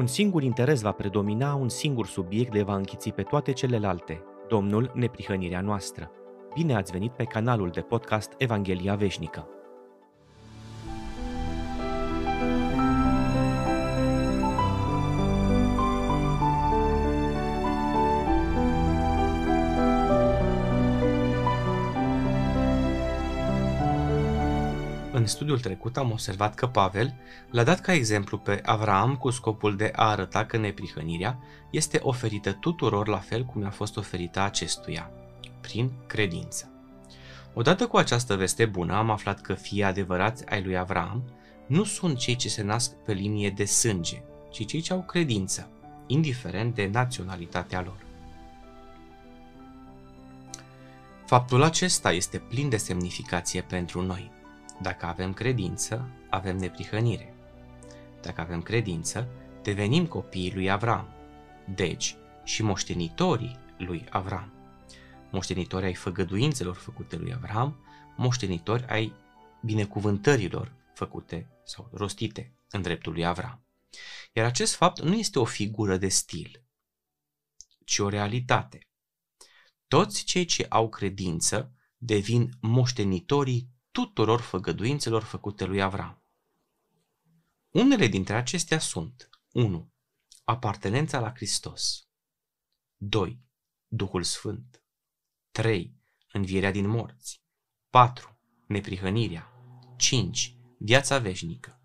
Un singur interes va predomina, un singur subiect le va închiți pe toate celelalte, Domnul neprihănirea noastră. Bine ați venit pe canalul de podcast Evanghelia Veșnică. În studiul trecut am observat că Pavel l-a dat ca exemplu pe Avraam cu scopul de a arăta că neprihănirea este oferită tuturor la fel cum a fost oferită acestuia, prin credință. Odată cu această veste bună am aflat că fii adevărați ai lui Avraam nu sunt cei ce se nasc pe linie de sânge, ci cei ce au credință, indiferent de naționalitatea lor. Faptul acesta este plin de semnificație pentru noi – dacă avem credință, avem neprihănire. Dacă avem credință, devenim copiii lui Avram. Deci, și moștenitorii lui Avram. Moștenitori ai făgăduințelor făcute lui Avram, moștenitori ai binecuvântărilor făcute sau rostite în dreptul lui Avram. Iar acest fapt nu este o figură de stil, ci o realitate. Toți cei ce au credință devin moștenitorii tuturor făgăduințelor făcute lui Avram. Unele dintre acestea sunt 1. Apartenența la Hristos 2. Duhul Sfânt 3. Învierea din morți 4. Neprihănirea 5. Viața veșnică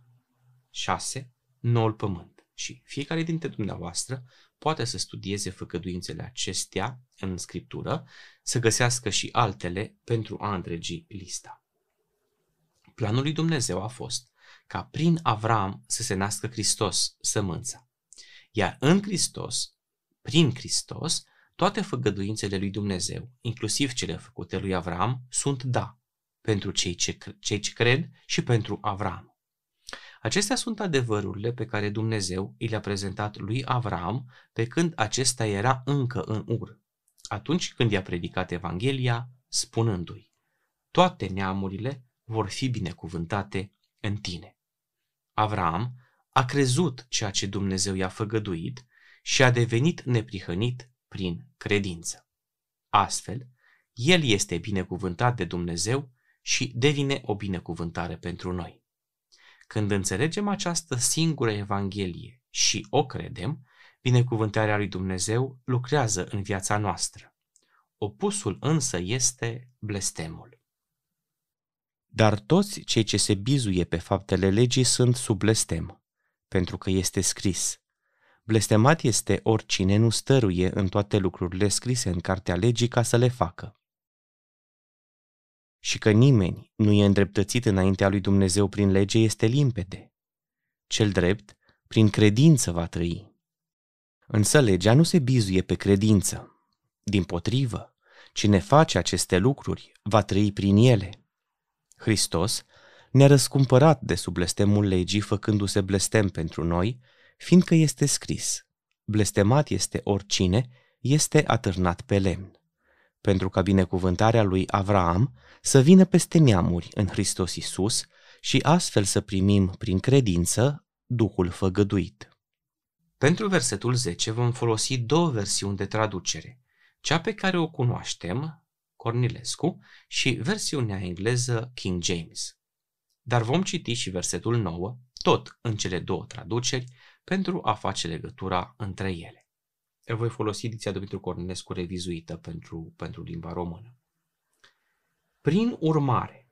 6. Noul pământ și fiecare dintre dumneavoastră poate să studieze făgăduințele acestea în scriptură, să găsească și altele pentru a întregi lista. Planul lui Dumnezeu a fost ca prin Avram să se nască Hristos, sămânța. Iar în Hristos, prin Hristos, toate făgăduințele lui Dumnezeu, inclusiv cele făcute lui Avram, sunt da pentru cei ce, cei ce cred și pentru Avram. Acestea sunt adevărurile pe care Dumnezeu i le-a prezentat lui Avram pe când acesta era încă în ur, atunci când i-a predicat Evanghelia, spunându-i, toate neamurile vor fi binecuvântate în tine. Avram a crezut ceea ce Dumnezeu i-a făgăduit și a devenit neprihănit prin credință. Astfel, el este binecuvântat de Dumnezeu și devine o binecuvântare pentru noi. Când înțelegem această singură Evanghelie și o credem, binecuvântarea lui Dumnezeu lucrează în viața noastră. Opusul însă este blestemul. Dar toți cei ce se bizuie pe faptele legii sunt sub blestem, pentru că este scris. Blestemat este oricine nu stăruie în toate lucrurile scrise în cartea legii ca să le facă. Și că nimeni nu e îndreptățit înaintea lui Dumnezeu prin lege este limpede. Cel drept, prin credință va trăi. Însă legea nu se bizuie pe credință. Din potrivă, cine face aceste lucruri va trăi prin ele. Hristos ne-a răscumpărat de sub blestemul legii făcându-se blestem pentru noi, fiindcă este scris, blestemat este oricine este atârnat pe lemn, pentru ca binecuvântarea lui Avraam să vină peste neamuri în Hristos Isus și astfel să primim prin credință Duhul făgăduit. Pentru versetul 10 vom folosi două versiuni de traducere, cea pe care o cunoaștem, Cornilescu și versiunea engleză King James. Dar vom citi și versetul 9, tot în cele două traduceri, pentru a face legătura între ele. Eu voi folosi ediția Dumitru Cornilescu revizuită pentru, pentru limba română. Prin urmare,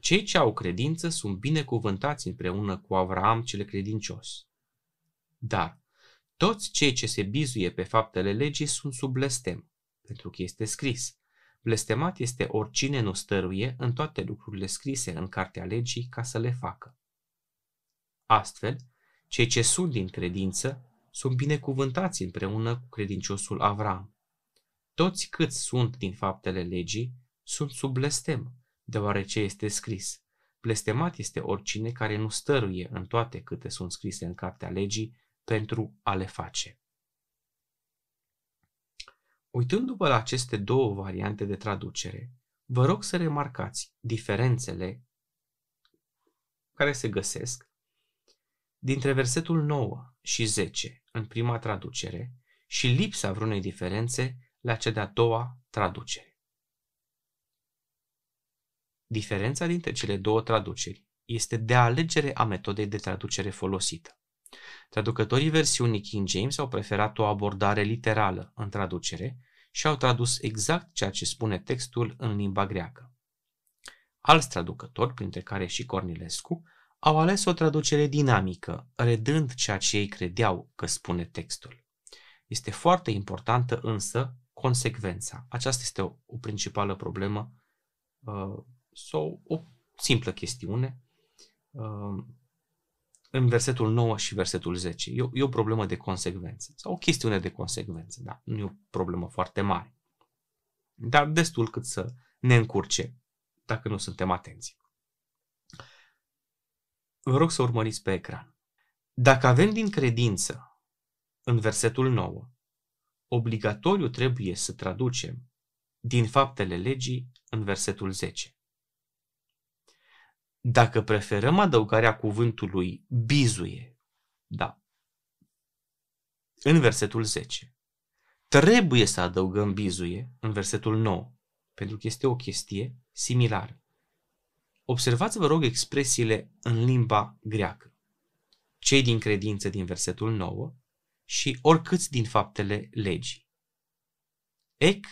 cei ce au credință sunt binecuvântați împreună cu Avraam cel credincios. Dar toți cei ce se bizuie pe faptele legii sunt sub blestem, pentru că este scris, Blestemat este oricine nu stăruie în toate lucrurile scrise în cartea legii ca să le facă. Astfel, cei ce sunt din credință sunt binecuvântați împreună cu credinciosul Avram. Toți câți sunt din faptele legii sunt sub blestem, deoarece este scris. Blestemat este oricine care nu stăruie în toate câte sunt scrise în cartea legii pentru a le face. Uitându-vă la aceste două variante de traducere, vă rog să remarcați diferențele care se găsesc dintre versetul 9 și 10 în prima traducere și lipsa vreunei diferențe la cea de-a doua traducere. Diferența dintre cele două traduceri este de alegere a metodei de traducere folosită. Traducătorii versiunii King James au preferat o abordare literală în traducere și au tradus exact ceea ce spune textul în limba greacă. Alți traducători, printre care și Cornilescu, au ales o traducere dinamică, redând ceea ce ei credeau că spune textul. Este foarte importantă însă consecvența. Aceasta este o, o principală problemă uh, sau o simplă chestiune uh, în versetul 9 și versetul 10. E o, e o problemă de consecvență sau o chestiune de consecvență, da, nu e o problemă foarte mare. Dar destul cât să ne încurce dacă nu suntem atenți. Vă rog să urmăriți pe ecran. Dacă avem din credință în versetul 9, obligatoriu trebuie să traducem din faptele legii în versetul 10. Dacă preferăm adăugarea cuvântului bizuie, da, în versetul 10, trebuie să adăugăm bizuie în versetul 9, pentru că este o chestie similară. Observați, vă rog, expresiile în limba greacă. Cei din credință din versetul 9 și oricâți din faptele legii. Ec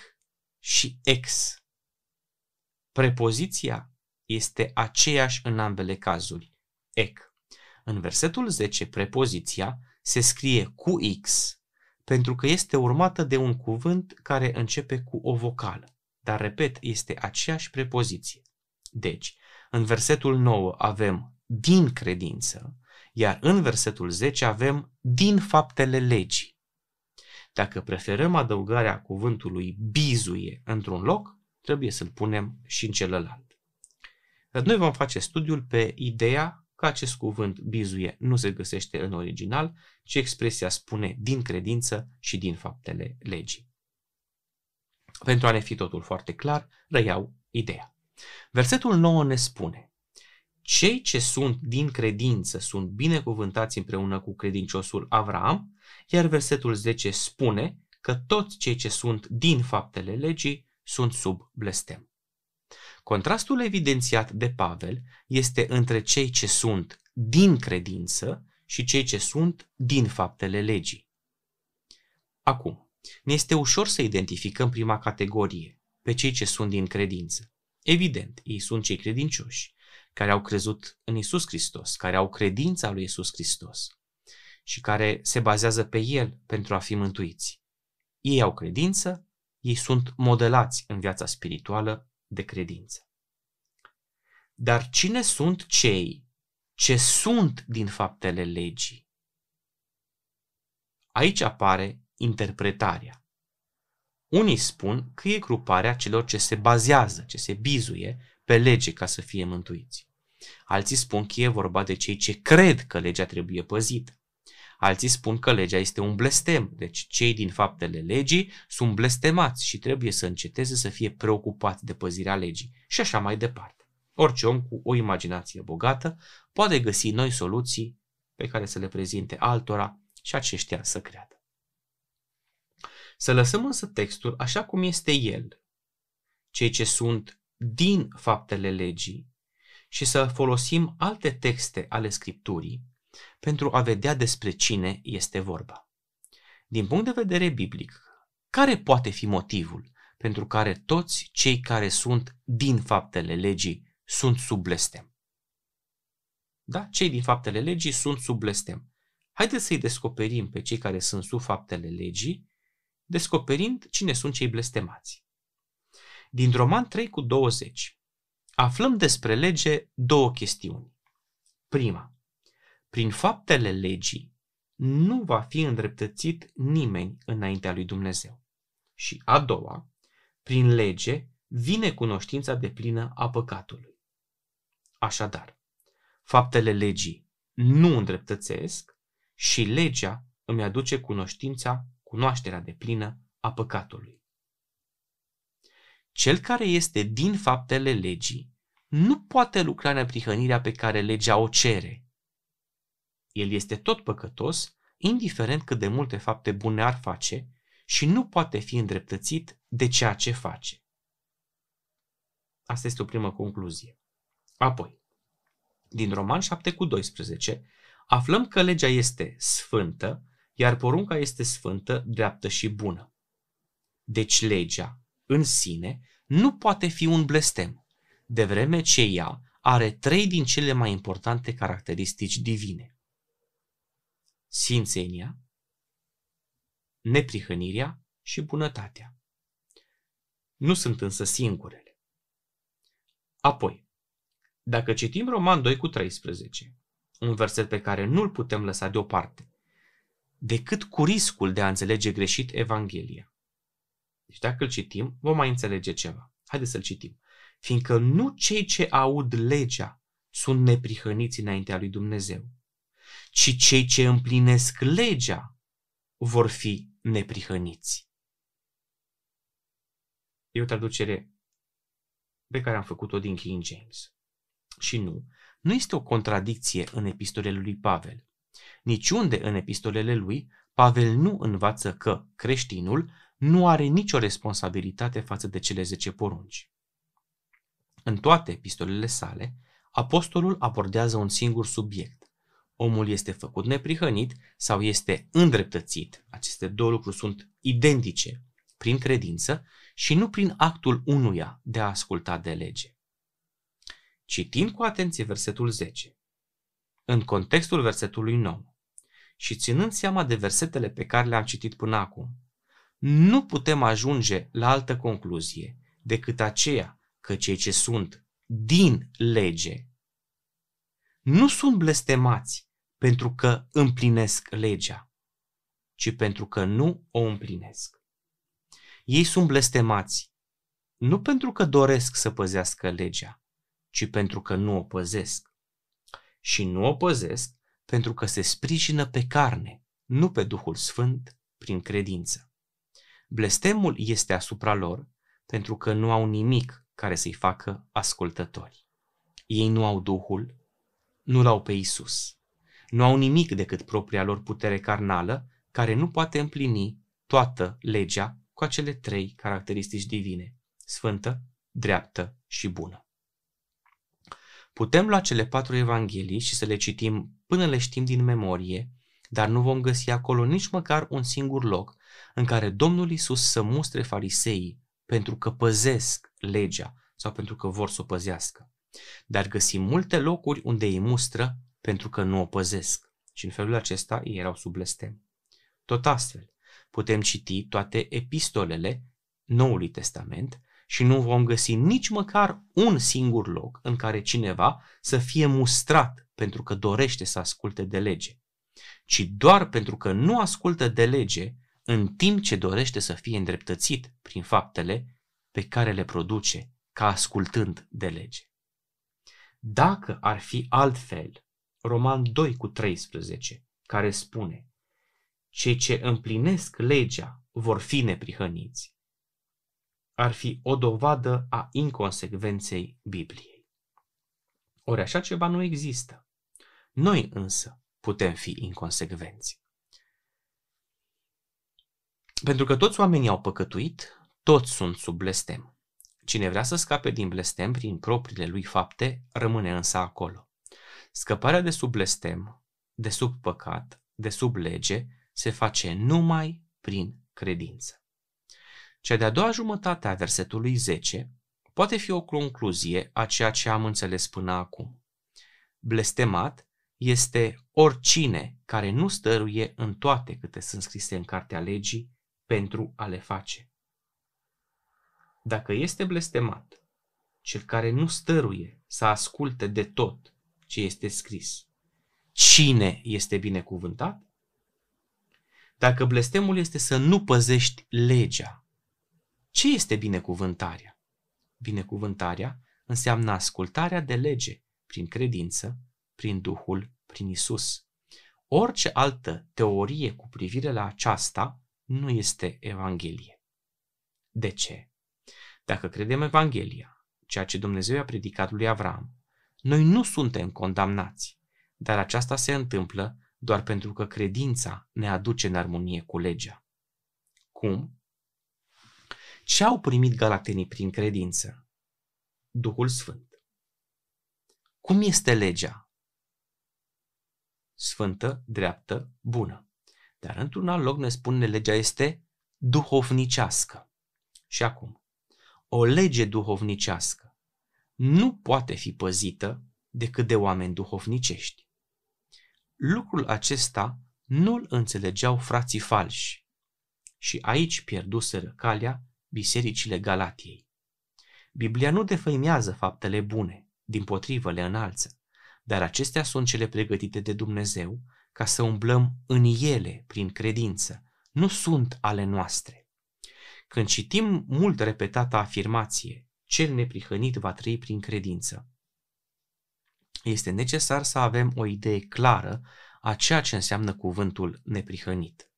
și ex. Prepoziția este aceeași în ambele cazuri. Ec. În versetul 10, prepoziția se scrie cu X pentru că este urmată de un cuvânt care începe cu o vocală. Dar, repet, este aceeași prepoziție. Deci, în versetul 9 avem din credință, iar în versetul 10 avem din faptele legii. Dacă preferăm adăugarea cuvântului bizuie într-un loc, trebuie să-l punem și în celălalt. Noi vom face studiul pe ideea că acest cuvânt bizuie nu se găsește în original, ci expresia spune din credință și din faptele legii. Pentru a ne fi totul foarte clar, reiau ideea. Versetul 9 ne spune Cei ce sunt din credință sunt binecuvântați împreună cu credinciosul Avram, iar versetul 10 spune că toți cei ce sunt din faptele legii sunt sub blestem. Contrastul evidențiat de Pavel este între cei ce sunt din credință și cei ce sunt din faptele legii. Acum, ne este ușor să identificăm prima categorie, pe cei ce sunt din credință. Evident, ei sunt cei credincioși, care au crezut în Isus Hristos, care au credința lui Isus Hristos și care se bazează pe El pentru a fi mântuiți. Ei au credință, ei sunt modelați în viața spirituală de credință. Dar cine sunt cei ce sunt din faptele legii? Aici apare interpretarea. Unii spun că e gruparea celor ce se bazează, ce se bizuie pe lege ca să fie mântuiți. Alții spun că e vorba de cei ce cred că legea trebuie păzită. Alții spun că legea este un blestem, deci cei din faptele legii sunt blestemați și trebuie să înceteze să fie preocupați de păzirea legii și așa mai departe. Orice om cu o imaginație bogată poate găsi noi soluții pe care să le prezinte altora și aceștia să creadă. Să lăsăm însă textul așa cum este el, cei ce sunt din faptele legii, și să folosim alte texte ale Scripturii pentru a vedea despre cine este vorba. Din punct de vedere biblic, care poate fi motivul pentru care toți cei care sunt din faptele legii sunt sub blestem? Da? Cei din faptele legii sunt sub blestem. Haideți să-i descoperim pe cei care sunt sub faptele legii, descoperind cine sunt cei blestemați. Din Roman 3 cu 20 aflăm despre lege două chestiuni. Prima, prin faptele legii nu va fi îndreptățit nimeni înaintea lui Dumnezeu. Și a doua, prin lege vine cunoștința de plină a păcatului. Așadar, faptele legii nu îndreptățesc și legea îmi aduce cunoștința, cunoașterea de plină a păcatului. Cel care este din faptele legii nu poate lucra în neprihănirea pe care legea o cere, El este tot păcătos, indiferent cât de multe fapte bune ar face și nu poate fi îndreptățit de ceea ce face. Asta este o primă concluzie. Apoi, din Roman 7 cu 12, aflăm că legea este sfântă, iar porunca este sfântă, dreaptă și bună. Deci legea, în sine, nu poate fi un blestem, de vreme ce ea are trei din cele mai importante caracteristici divine. Sfințenia, neprihănirea și bunătatea. Nu sunt însă singurele. Apoi, dacă citim Roman 2 cu 13, un verset pe care nu-l putem lăsa deoparte, decât cu riscul de a înțelege greșit Evanghelia. Deci dacă îl citim, vom mai înțelege ceva. Haideți să-l citim. Fiindcă nu cei ce aud legea sunt neprihăniți înaintea lui Dumnezeu, ci cei ce împlinesc legea vor fi neprihăniți. E o traducere pe care am făcut-o din King James. Și nu, nu este o contradicție în epistolele lui Pavel. Niciunde în epistolele lui, Pavel nu învață că creștinul nu are nicio responsabilitate față de cele zece porunci. În toate epistolele sale, apostolul abordează un singur subiect. Omul este făcut neprihănit sau este îndreptățit. Aceste două lucruri sunt identice prin credință și nu prin actul unuia de a asculta de lege. Citind cu atenție versetul 10, în contextul versetului 9 și ținând seama de versetele pe care le-am citit până acum, nu putem ajunge la altă concluzie decât aceea că cei ce sunt din lege nu sunt blestemați pentru că împlinesc legea, ci pentru că nu o împlinesc. Ei sunt blestemați nu pentru că doresc să păzească legea, ci pentru că nu o păzesc. Și nu o păzesc pentru că se sprijină pe carne, nu pe Duhul Sfânt, prin credință. Blestemul este asupra lor pentru că nu au nimic care să-i facă ascultători. Ei nu au Duhul, nu l-au pe Isus. Nu au nimic decât propria lor putere carnală, care nu poate împlini toată legea cu acele trei caracteristici divine, sfântă, dreaptă și bună. Putem lua cele patru evanghelii și să le citim până le știm din memorie, dar nu vom găsi acolo nici măcar un singur loc în care Domnul Isus să mustre fariseii pentru că păzesc legea sau pentru că vor să o păzească. Dar găsim multe locuri unde îi mustră pentru că nu o păzesc și în felul acesta ei erau sub blestem. Tot astfel, putem citi toate epistolele Noului Testament și nu vom găsi nici măcar un singur loc în care cineva să fie mustrat pentru că dorește să asculte de lege, ci doar pentru că nu ascultă de lege în timp ce dorește să fie îndreptățit prin faptele pe care le produce ca ascultând de lege. Dacă ar fi altfel, Roman 2 cu 13, care spune Cei ce împlinesc legea vor fi neprihăniți, ar fi o dovadă a inconsecvenței Bibliei. Ori așa ceva nu există. Noi însă putem fi inconsecvenți. Pentru că toți oamenii au păcătuit, toți sunt sub blestem. Cine vrea să scape din blestem prin propriile lui fapte, rămâne însă acolo. Scăparea de sub blestem, de sub păcat, de sub lege, se face numai prin credință. Cea de-a doua jumătate a versetului 10 poate fi o concluzie a ceea ce am înțeles până acum. Blestemat este oricine care nu stăruie în toate câte sunt scrise în cartea legii pentru a le face. Dacă este blestemat, cel care nu stăruie să asculte de tot ce este scris, cine este binecuvântat? Dacă blestemul este să nu păzești legea, ce este binecuvântarea? Binecuvântarea înseamnă ascultarea de lege prin credință, prin Duhul, prin Isus. Orice altă teorie cu privire la aceasta nu este Evanghelie. De ce? Dacă credem Evanghelia, ceea ce Dumnezeu a predicat lui Avram, noi nu suntem condamnați, dar aceasta se întâmplă doar pentru că credința ne aduce în armonie cu legea. Cum? Ce au primit galatenii prin credință? Duhul Sfânt. Cum este legea? Sfântă, dreaptă, bună. Dar într-un alt loc ne spune legea este duhovnicească. Și acum, o lege duhovnicească nu poate fi păzită decât de oameni duhovnicești. Lucrul acesta nu-l înțelegeau frații falși și aici pierduseră calea bisericile Galatiei. Biblia nu defăimează faptele bune, din potrivă le înalță, dar acestea sunt cele pregătite de Dumnezeu ca să umblăm în ele prin credință, nu sunt ale noastre. Când citim mult repetată afirmație, cel neprihănit va trăi prin credință, este necesar să avem o idee clară a ceea ce înseamnă cuvântul neprihănit.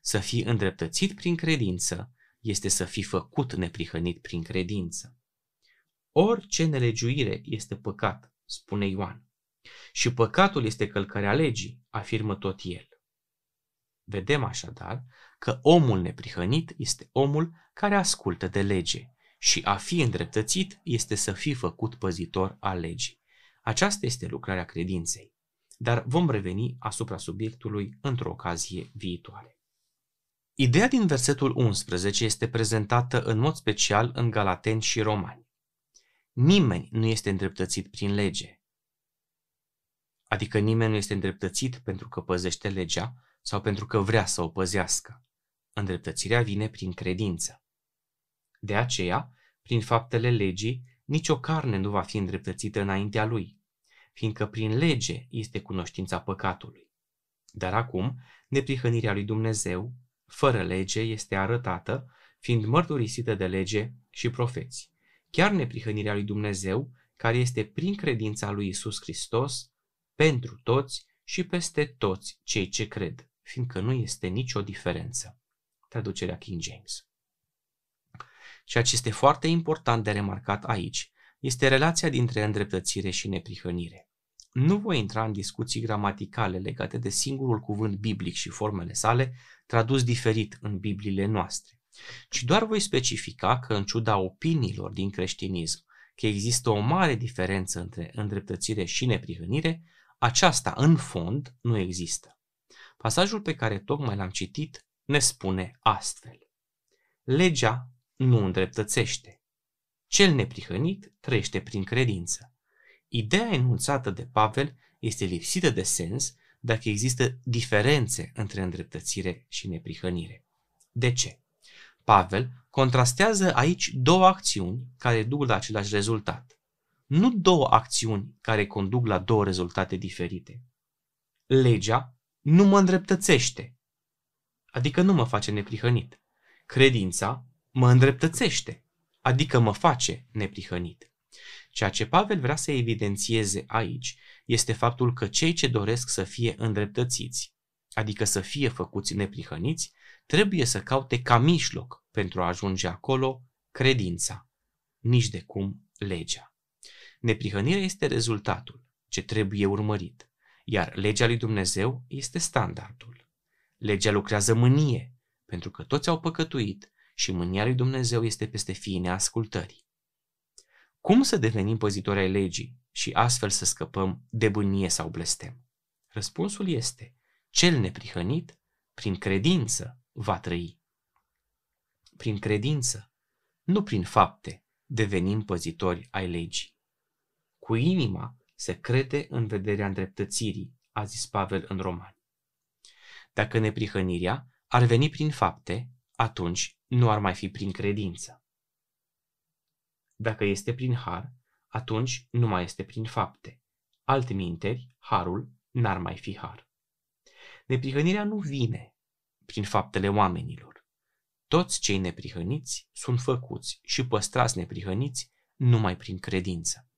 Să fii îndreptățit prin credință este să fii făcut neprihănit prin credință. Orice nelegiuire este păcat, spune Ioan. Și păcatul este călcarea legii, afirmă tot el. Vedem așadar că omul neprihănit este omul care ascultă de lege și a fi îndreptățit este să fii făcut păzitor al legii. Aceasta este lucrarea credinței, dar vom reveni asupra subiectului într-o ocazie viitoare. Ideea din versetul 11 este prezentată în mod special în Galateni și Romani. Nimeni nu este îndreptățit prin lege. Adică nimeni nu este îndreptățit pentru că păzește legea sau pentru că vrea să o păzească. Îndreptățirea vine prin credință. De aceea, prin faptele legii, nicio carne nu va fi îndreptățită înaintea lui, fiindcă prin lege este cunoștința păcatului. Dar acum, neprihănirea lui Dumnezeu, fără lege, este arătată, fiind mărturisită de lege și profeți. Chiar neprihănirea lui Dumnezeu, care este prin credința lui Isus Hristos, pentru toți și peste toți cei ce cred, fiindcă nu este nicio diferență. Traducerea King James. Ceea ce este foarte important de remarcat aici este relația dintre îndreptățire și neprihănire. Nu voi intra în discuții gramaticale legate de singurul cuvânt biblic și formele sale, tradus diferit în Bibliile noastre, ci doar voi specifica că, în ciuda opiniilor din creștinism, că există o mare diferență între îndreptățire și neprihănire, aceasta, în fond, nu există. Pasajul pe care tocmai l-am citit ne spune astfel. Legea nu îndreptățește. Cel neprihănit trăiește prin credință. Ideea enunțată de Pavel este lipsită de sens dacă există diferențe între îndreptățire și neprihănire. De ce? Pavel contrastează aici două acțiuni care duc la același rezultat. Nu două acțiuni care conduc la două rezultate diferite. Legea nu mă îndreptățește, adică nu mă face neprihănit. Credința mă îndreptățește, adică mă face neprihănit. Ceea ce Pavel vrea să evidențieze aici este faptul că cei ce doresc să fie îndreptățiți, adică să fie făcuți neprihăniți, trebuie să caute ca mijloc pentru a ajunge acolo credința, nici de cum legea. Neprihănirea este rezultatul ce trebuie urmărit, iar legea lui Dumnezeu este standardul. Legea lucrează mânie, pentru că toți au păcătuit și mânia lui Dumnezeu este peste fiii neascultării. Cum să devenim păzitori ai legii și astfel să scăpăm de bânie sau blestem? Răspunsul este, cel neprihănit, prin credință, va trăi. Prin credință, nu prin fapte, devenim păzitori ai legii. Cu inima se crede în vederea îndreptățirii, a zis Pavel în Romani. Dacă neprihănirea ar veni prin fapte, atunci nu ar mai fi prin credință. Dacă este prin har, atunci nu mai este prin fapte. Altminteri, harul n-ar mai fi har. Neprihănirea nu vine prin faptele oamenilor. Toți cei neprihăniți sunt făcuți și păstrați neprihăniți numai prin credință.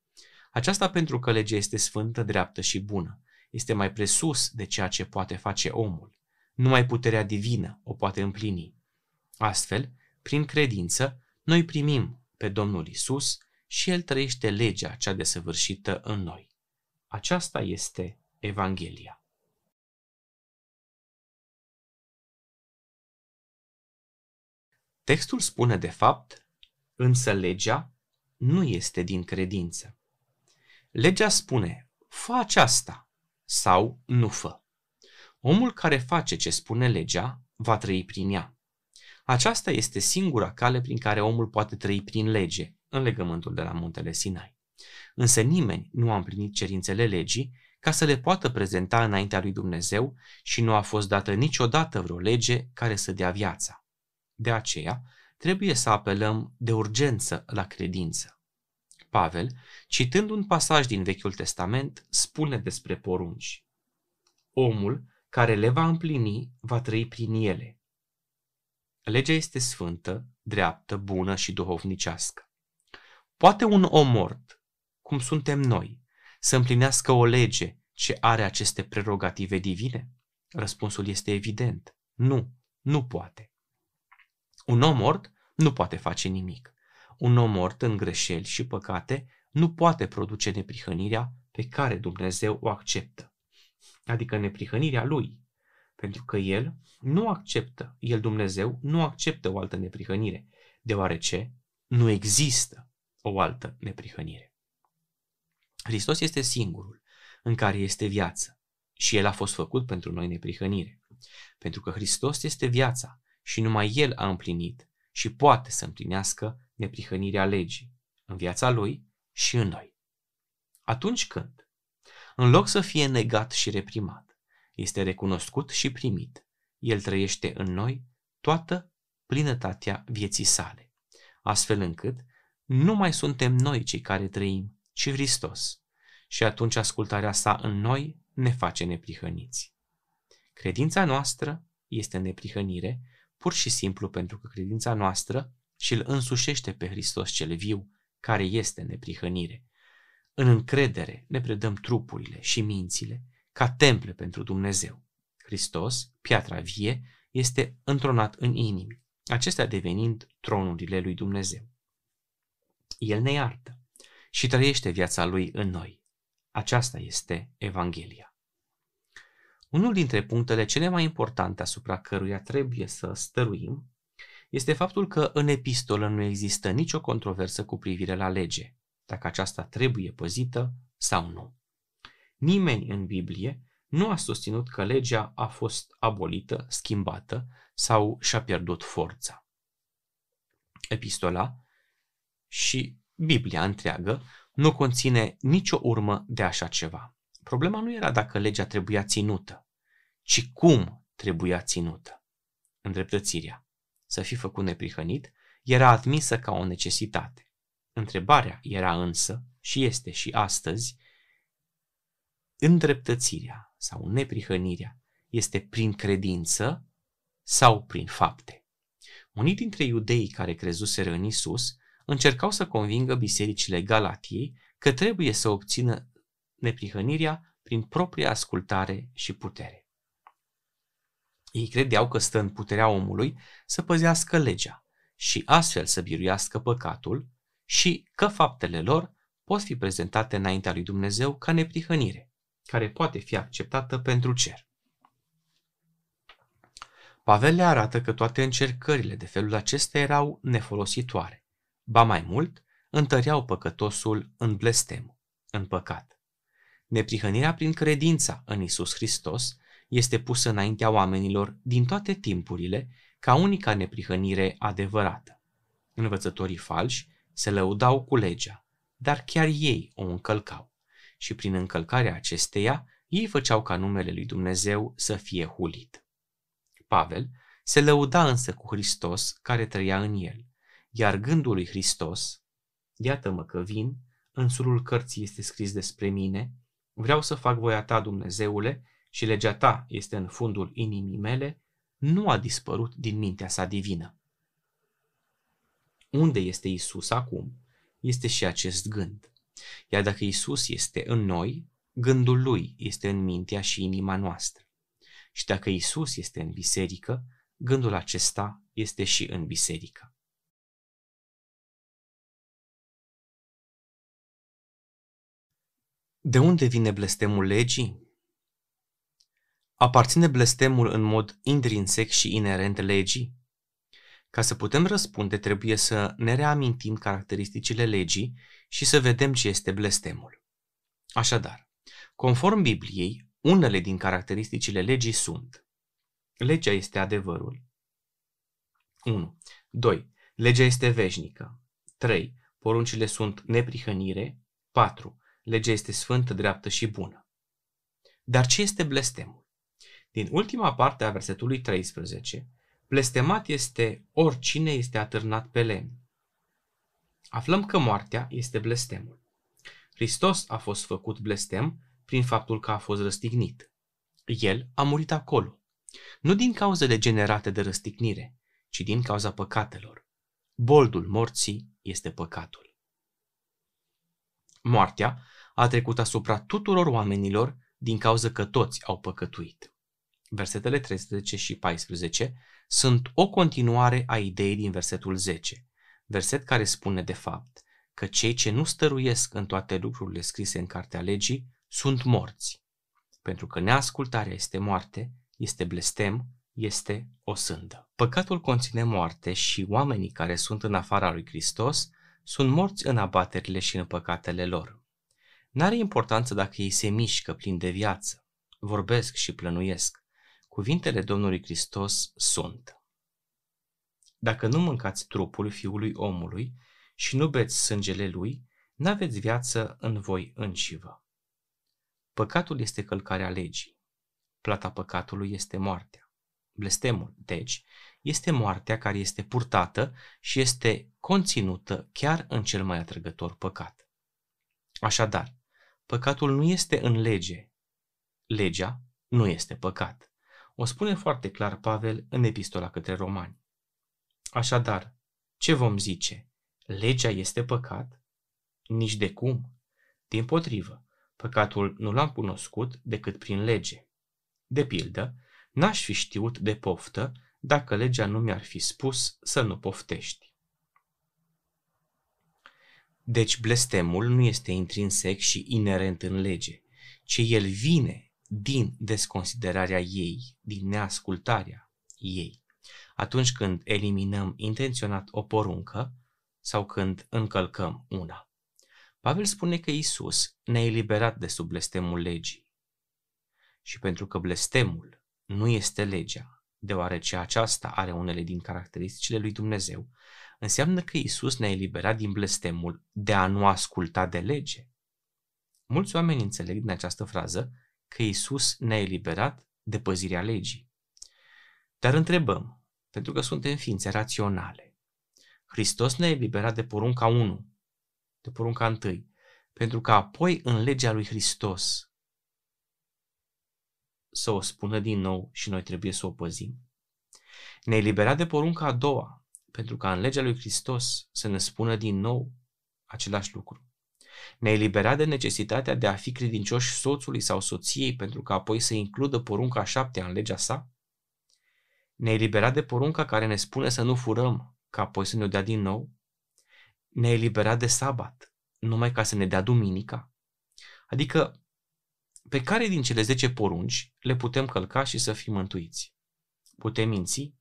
Aceasta pentru că legea este sfântă, dreaptă și bună. Este mai presus de ceea ce poate face omul. Numai puterea divină o poate împlini. Astfel, prin credință, noi primim pe Domnul Isus și El trăiește legea cea desăvârșită în noi. Aceasta este Evanghelia. Textul spune de fapt, însă legea nu este din credință. Legea spune, fă aceasta sau nu fă. Omul care face ce spune legea va trăi prin ea. Aceasta este singura cale prin care omul poate trăi prin lege, în legământul de la muntele Sinai. Însă nimeni nu a împlinit cerințele legii ca să le poată prezenta înaintea lui Dumnezeu și nu a fost dată niciodată vreo lege care să dea viața. De aceea, trebuie să apelăm de urgență la credință. Pavel, citând un pasaj din Vechiul Testament, spune despre porunci. Omul care le va împlini va trăi prin ele. Legea este sfântă, dreaptă, bună și duhovnicească. Poate un om mort, cum suntem noi, să împlinească o lege ce are aceste prerogative divine? Răspunsul este evident. Nu, nu poate. Un om mort nu poate face nimic. Un om mort în greșeli și păcate nu poate produce neprihănirea pe care Dumnezeu o acceptă, adică neprihănirea lui, pentru că el nu acceptă, el Dumnezeu nu acceptă o altă neprihănire, deoarece nu există o altă neprihănire. Hristos este singurul în care este viață și El a fost făcut pentru noi neprihănire. Pentru că Hristos este viața și numai El a împlinit și poate să împlinească neprihănirea legii în viața Lui și în noi. Atunci când, în loc să fie negat și reprimat, este recunoscut și primit, El trăiește în noi toată plinătatea vieții sale, astfel încât nu mai suntem noi cei care trăim, ci Hristos. Și atunci ascultarea sa în noi ne face neprihăniți. Credința noastră este neprihănire, pur și simplu pentru că credința noastră și îl însușește pe Hristos cel viu, care este neprihănire. În încredere ne predăm trupurile și mințile ca temple pentru Dumnezeu. Hristos, piatra vie, este întronat în inimi, acestea devenind tronurile lui Dumnezeu. El ne iartă și trăiește viața Lui în noi. Aceasta este Evanghelia. Unul dintre punctele cele mai importante asupra căruia trebuie să stăruim este faptul că în epistolă nu există nicio controversă cu privire la lege, dacă aceasta trebuie păzită sau nu. Nimeni în Biblie nu a susținut că legea a fost abolită, schimbată sau și-a pierdut forța. Epistola și Biblia întreagă nu conține nicio urmă de așa ceva. Problema nu era dacă legea trebuia ținută, ci cum trebuia ținută. Îndreptățirea, să fi făcut neprihănit, era admisă ca o necesitate. Întrebarea era însă, și este și astăzi, îndreptățirea sau neprihănirea este prin credință sau prin fapte. Unii dintre iudeii care crezuseră în Isus încercau să convingă bisericile Galatiei că trebuie să obțină neprihănirea prin propria ascultare și putere. Ei credeau că stă în puterea omului să păzească legea și astfel să biruiască păcatul și că faptele lor pot fi prezentate înaintea lui Dumnezeu ca neprihănire, care poate fi acceptată pentru cer. Pavel le arată că toate încercările de felul acesta erau nefolositoare Ba mai mult, întăreau păcătosul în blestem, în păcat. Neprihănirea prin credința în Isus Hristos este pusă înaintea oamenilor din toate timpurile ca unica neprihănire adevărată. Învățătorii falși se lăudau cu legea, dar chiar ei o încălcau și prin încălcarea acesteia ei făceau ca numele lui Dumnezeu să fie hulit. Pavel se lăuda însă cu Hristos care trăia în el iar gândul lui Hristos, iată-mă că vin, în surul cărții este scris despre mine, vreau să fac voia ta, Dumnezeule, și legea ta este în fundul inimii mele, nu a dispărut din mintea sa divină. Unde este Isus acum, este și acest gând. Iar dacă Isus este în noi, gândul lui este în mintea și inima noastră. Și dacă Isus este în biserică, gândul acesta este și în biserică. De unde vine blestemul legii? Aparține blestemul în mod intrinsec și inerent legii? Ca să putem răspunde, trebuie să ne reamintim caracteristicile legii și să vedem ce este blestemul. Așadar, conform Bibliei, unele din caracteristicile legii sunt Legea este adevărul. 1. 2. Legea este veșnică. 3. Poruncile sunt neprihănire. 4. Legea este sfântă, dreaptă și bună. Dar ce este blestemul? Din ultima parte a versetului 13, blestemat este oricine este atârnat pe lemn. Aflăm că moartea este blestemul. Hristos a fost făcut blestem prin faptul că a fost răstignit. El a murit acolo, nu din cauzele generate de răstignire, ci din cauza păcatelor. Boldul morții este păcatul. Moartea a trecut asupra tuturor oamenilor din cauza că toți au păcătuit. Versetele 13 și 14 sunt o continuare a ideii din versetul 10, verset care spune de fapt că cei ce nu stăruiesc în toate lucrurile scrise în Cartea Legii sunt morți, pentru că neascultarea este moarte, este blestem, este o sândă. Păcatul conține moarte și oamenii care sunt în afara lui Hristos sunt morți în abaterile și în păcatele lor. N-are importanță dacă ei se mișcă plin de viață, vorbesc și plănuiesc. Cuvintele Domnului Hristos sunt. Dacă nu mâncați trupul fiului omului și nu beți sângele lui, n-aveți viață în voi înșivă. Păcatul este călcarea legii. Plata păcatului este moartea. Blestemul, deci, este moartea care este purtată și este conținută chiar în cel mai atrăgător păcat. Așadar, păcatul nu este în lege. Legea nu este păcat. O spune foarte clar Pavel în epistola către romani. Așadar, ce vom zice? Legea este păcat? Nici de cum. Din potrivă, păcatul nu l-am cunoscut decât prin lege. De pildă, n-aș fi știut de poftă dacă legea nu mi-ar fi spus să nu poftești. Deci blestemul nu este intrinsec și inerent în lege, ci el vine din desconsiderarea ei, din neascultarea ei. Atunci când eliminăm intenționat o poruncă sau când încălcăm una. Pavel spune că Isus ne-a eliberat de sub blestemul legii. Și pentru că blestemul nu este legea, deoarece aceasta are unele din caracteristicile lui Dumnezeu, înseamnă că Isus ne-a eliberat din blestemul de a nu asculta de lege. Mulți oameni înțeleg din această frază că Isus ne-a eliberat de păzirea legii. Dar întrebăm, pentru că suntem ființe raționale, Hristos ne-a eliberat de porunca 1, de porunca 1, pentru că apoi în legea lui Hristos să o spună din nou și noi trebuie să o păzim. Ne-a eliberat de porunca a doua, pentru ca în legea lui Hristos să ne spună din nou același lucru. Ne-a eliberat de necesitatea de a fi credincioși soțului sau soției pentru ca apoi să includă porunca a șaptea în legea sa? Ne-a eliberat de porunca care ne spune să nu furăm, ca apoi să ne-o dea din nou? Ne-a eliberat de sabat, numai ca să ne dea duminica? Adică pe care din cele 10 porunci le putem călca și să fim mântuiți? Putem minți?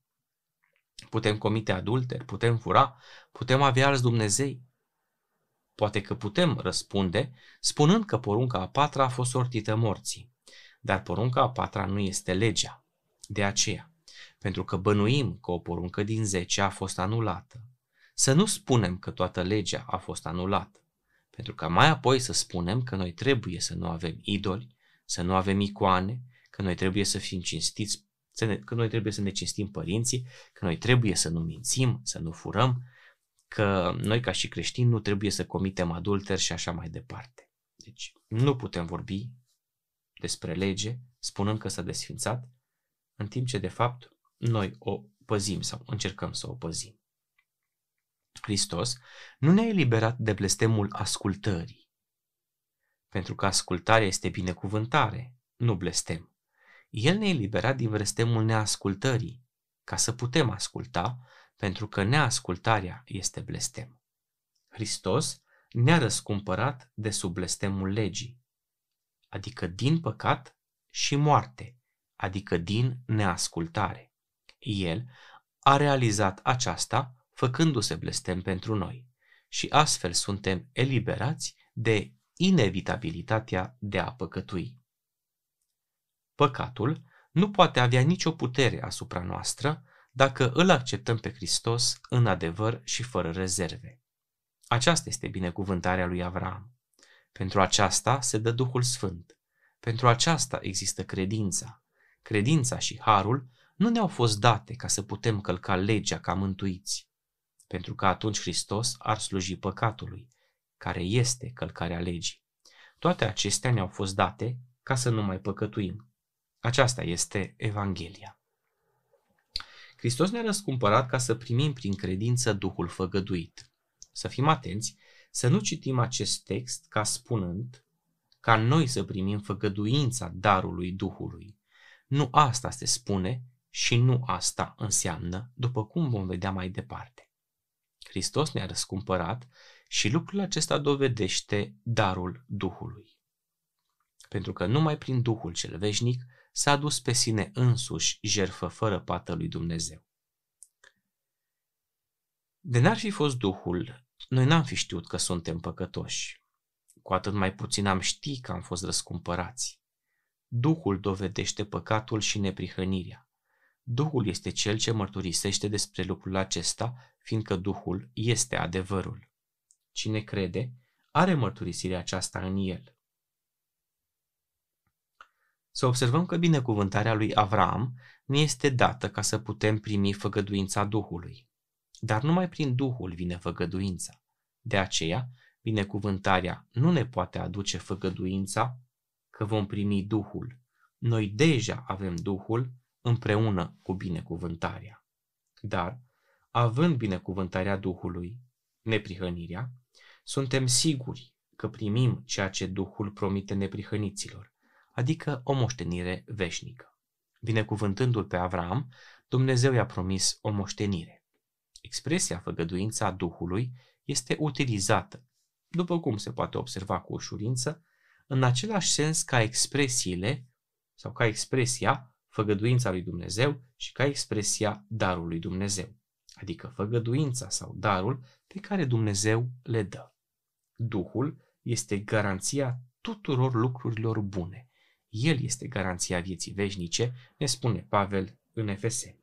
Putem comite adulter? Putem fura? Putem avea alți Dumnezei? Poate că putem răspunde spunând că porunca a patra a fost sortită morții, dar porunca a patra nu este legea. De aceea, pentru că bănuim că o poruncă din 10 a fost anulată, să nu spunem că toată legea a fost anulată, pentru că mai apoi să spunem că noi trebuie să nu avem idoli, să nu avem icoane, că noi trebuie să fim cinstiți, să ne, că noi trebuie să ne cinstim părinții, că noi trebuie să nu mințim, să nu furăm, că noi ca și creștini nu trebuie să comitem adulter și așa mai departe. Deci nu putem vorbi despre lege spunând că s-a desfințat, în timp ce de fapt noi o păzim sau încercăm să o păzim. Hristos nu ne-a eliberat de blestemul ascultării, pentru că ascultarea este binecuvântare, nu blestem. El ne-a eliberat din blestemul neascultării, ca să putem asculta, pentru că neascultarea este blestem. Hristos ne-a răscumpărat de sub blestemul legii, adică din păcat și moarte, adică din neascultare. El a realizat aceasta făcându-se blestem pentru noi și astfel suntem eliberați de inevitabilitatea de a păcătui. Păcatul nu poate avea nicio putere asupra noastră dacă îl acceptăm pe Hristos în adevăr și fără rezerve. Aceasta este binecuvântarea lui Avram. Pentru aceasta se dă Duhul Sfânt. Pentru aceasta există credința. Credința și harul nu ne-au fost date ca să putem călca legea ca mântuiți, pentru că atunci Hristos ar sluji păcatului, care este călcarea legii. Toate acestea ne-au fost date ca să nu mai păcătuim. Aceasta este Evanghelia. Hristos ne-a răscumpărat ca să primim prin credință Duhul făgăduit. Să fim atenți să nu citim acest text ca spunând ca noi să primim făgăduința darului Duhului. Nu asta se spune și nu asta înseamnă, după cum vom vedea mai departe. Hristos ne-a răscumpărat și lucrul acesta dovedește darul Duhului. Pentru că numai prin Duhul cel veșnic s-a adus pe sine însuși jerfă fără pată lui Dumnezeu. De n-ar fi fost Duhul, noi n-am fi știut că suntem păcătoși. Cu atât mai puțin am ști că am fost răscumpărați. Duhul dovedește păcatul și neprihănirea. Duhul este cel ce mărturisește despre lucrul acesta, fiindcă Duhul este adevărul. Cine crede, are mărturisirea aceasta în el. Să observăm că binecuvântarea lui Avram nu este dată ca să putem primi făgăduința Duhului. Dar numai prin Duhul vine făgăduința. De aceea, binecuvântarea nu ne poate aduce făgăduința că vom primi Duhul. Noi deja avem Duhul împreună cu binecuvântarea. Dar, având binecuvântarea Duhului, neprihănirea, suntem siguri că primim ceea ce Duhul promite neprihăniților, adică o moștenire veșnică. Binecuvântându-l pe Avram, Dumnezeu i-a promis o moștenire. Expresia făgăduința Duhului este utilizată, după cum se poate observa cu ușurință, în același sens ca expresiile sau ca expresia făgăduința lui Dumnezeu și ca expresia darului Dumnezeu, adică făgăduința sau darul pe care Dumnezeu le dă. Duhul este garanția tuturor lucrurilor bune. El este garanția vieții veșnice, ne spune Pavel în Efeseni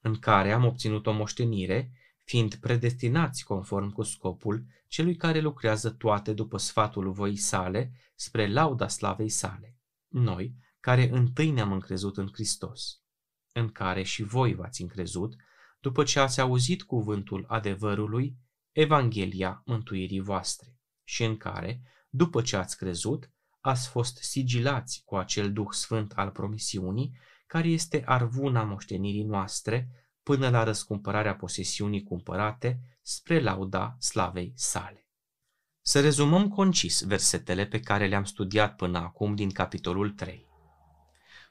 în care am obținut o moștenire, fiind predestinați conform cu scopul celui care lucrează toate după sfatul voii sale, spre lauda slavei sale. Noi, care întâi ne-am încrezut în Hristos, în care și voi v-ați încrezut, după ce ați auzit cuvântul adevărului, Evanghelia mântuirii voastre, și în care, după ce ați crezut, ați fost sigilați cu acel Duh Sfânt al promisiunii, care este arvuna moștenirii noastre, până la răscumpărarea posesiunii cumpărate spre lauda slavei sale. Să rezumăm concis versetele pe care le-am studiat până acum din capitolul 3.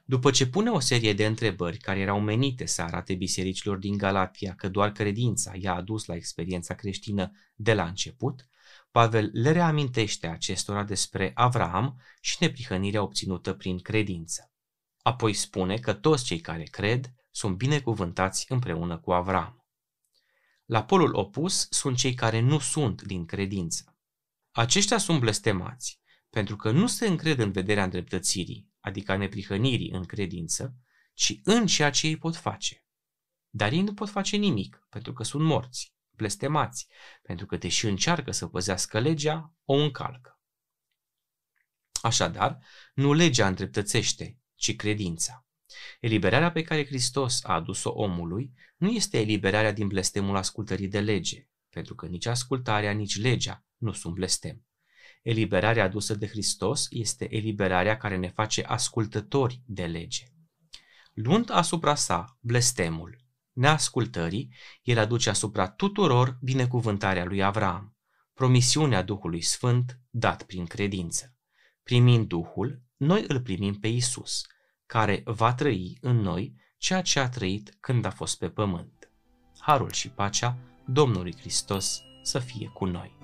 După ce pune o serie de întrebări care erau menite să arate bisericilor din Galatia că doar credința i-a adus la experiența creștină de la început, Pavel le reamintește acestora despre Avraam și neprihănirea obținută prin credință. Apoi spune că toți cei care cred sunt binecuvântați împreună cu Avram. La polul opus sunt cei care nu sunt din credință. Aceștia sunt blestemați, pentru că nu se încred în vederea îndreptățirii, adică a neprihănirii în credință, ci în ceea ce ei pot face. Dar ei nu pot face nimic, pentru că sunt morți, blestemați, pentru că deși încearcă să păzească legea, o încalcă. Așadar, nu legea îndreptățește, ci credința. Eliberarea pe care Hristos a adus-o omului nu este eliberarea din blestemul ascultării de lege, pentru că nici ascultarea, nici legea nu sunt blestem. Eliberarea adusă de Hristos este eliberarea care ne face ascultători de lege. Luând asupra sa blestemul neascultării, el aduce asupra tuturor binecuvântarea lui Avram, promisiunea Duhului Sfânt dat prin credință. Primind Duhul, noi îl primim pe Isus, care va trăi în noi ceea ce a trăit când a fost pe pământ. Harul și pacea Domnului Hristos să fie cu noi.